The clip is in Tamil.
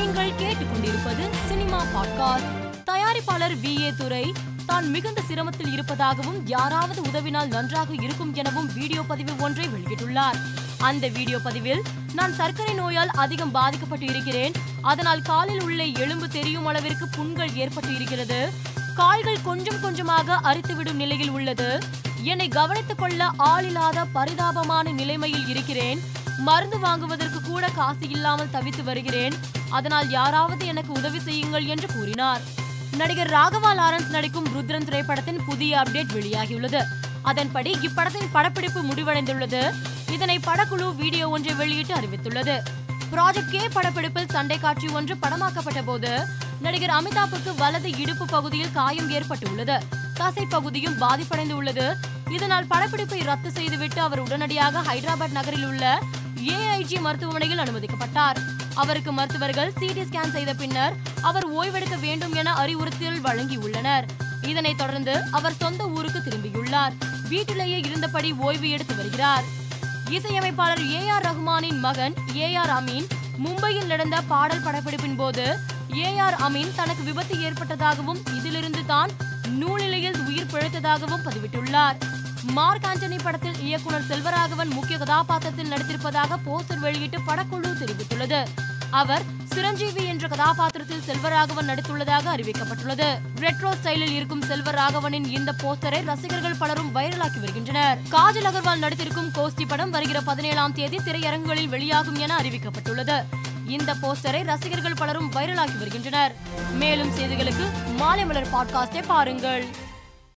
நீங்கள் கேட்டுக்கொண்டிருப்பது சினிமா பாட்காஸ்ட். தயாரிப்பாளர் வி. ஏ. துரை தான் மிகுந்த சிரமத்தில் இருப்பதாகவும் யாராவது உதவினால் நன்றாக இருக்கும் எனவும் வீடியோ பதிவு ஒன்றை வெளியிட்டுள்ளார். அந்த வீடியோ பதிவில் நான் சர்க்கரை நோயால் அதிகம் பாதிக்கப்பட்டு இருக்கிறேன். அதனால் காலில் உள்ள எலும்பு தெரியும் அளவிற்கு புண்கள் ஏற்பட்டு இருக்கிறது. கால்கள் கொஞ்சம் கொஞ்சமாக அரித்துவிடும் நிலையில் உள்ளது. என்னை கவனித்துக் கொள்ள ஆளில்லாத பரிதாபமான நிலைமையில் இருக்கிறேன். மருந்து வாங்குவதற்கு கூட காசு இல்லாமல் தவித்து வருகிறேன். அதனால் யாராவது எனக்கு உதவி செய்யுங்கள் என்று கூறினார். நடிகர் ராகவா லாரன்ஸ் நடிக்கும் ருத்ரன் திரைப்படத்தின் புதிய அப்டேட் வெளியாகியுள்ளது. அதன்படி இப்படத்தின் படப்பிடிப்பு முடிவடைந்துள்ளது. இதனை படக்குழு வீடியோ ஒன்றை வெளியிட்டு அறிவித்துள்ளது. ப்ராஜெக்ட் கே படப்பிடிப்பில் சண்டை காட்சி ஒன்று படமாக்கப்பட்ட போது நடிகர் அமிதாப்புக்கு வலது இடுப்பு பகுதியில் காயம் ஏற்பட்டுள்ளது. தசை பகுதியும் பாதிப்படைந்து உள்ளது இதனால் படப்பிடிப்பை ரத்து செய்துவிட்டு அவர் உடனடியாக ஹைதராபாத் நகரில் உள்ள ஏஐஜி மருத்துவமனையில் அனுமதிக்கப்பட்டார். அவருக்கு மருத்துவர்கள் சிடி ஸ்கேன் செய்த பின்னர் அவர் ஓய்வெடுக்க வேண்டும் என அறிவுறுத்தல் வழங்கியுள்ளனர். இதனைத் தொடர்ந்து அவர் சொந்த ஊருக்கு திரும்பியுள்ளார். வீட்டிலேயே இருந்தபடி ஓய்வு எடுத்து வருகிறார். இசையமைப்பாளர் ஏ ஆர் ரஹ்மானின் மகன் ஏ ஆர் அமீன் மும்பையில் நடந்த பாடல் படப்பிடிப்பின் போது ஏ ஆர் அமீன் தனக்கு விபத்து ஏற்பட்டதாகவும் இதிலிருந்து தான் நூலிலையில் உயிர் பிழைத்ததாகவும் பதிவிட்டுள்ளார். மார்க் ஆண்டனி படத்தில் இயக்குனர் செல்வராகவன் முக்கிய கதாபாத்திரத்தில் நடித்திருப்பதாக போஸ்டர் வெளியிட்டு படக்குழு தெரிவித்துள்ளது. அவர் சிரஞ்சீவி என்ற கதாபாத்திரத்தில் செல்வராகவன் நடித்துள்ளதாக அறிவிக்கப்பட்டுள்ளது. ரெட்ரோ ஸ்டைலில் இருக்கும் செல்வராகவனின் இந்த போஸ்டரை ரசிகர்கள் பலரும் வைரலாக்கி வருகின்றனர். காஜல் அகர்வால் நடித்திருக்கும் கோஸ்டி படம் வருகிற பதினேழாம் தேதி திரையரங்குகளில் வெளியாகும் என அறிவிக்கப்பட்டுள்ளது. இந்த போஸ்டரை ரசிகர்கள் பலரும் வைரலாக்கி வருகின்றனர். மேலும் செய்திகளுக்கு மாலை மலர் பாட்காஸ்டை பாருங்கள்.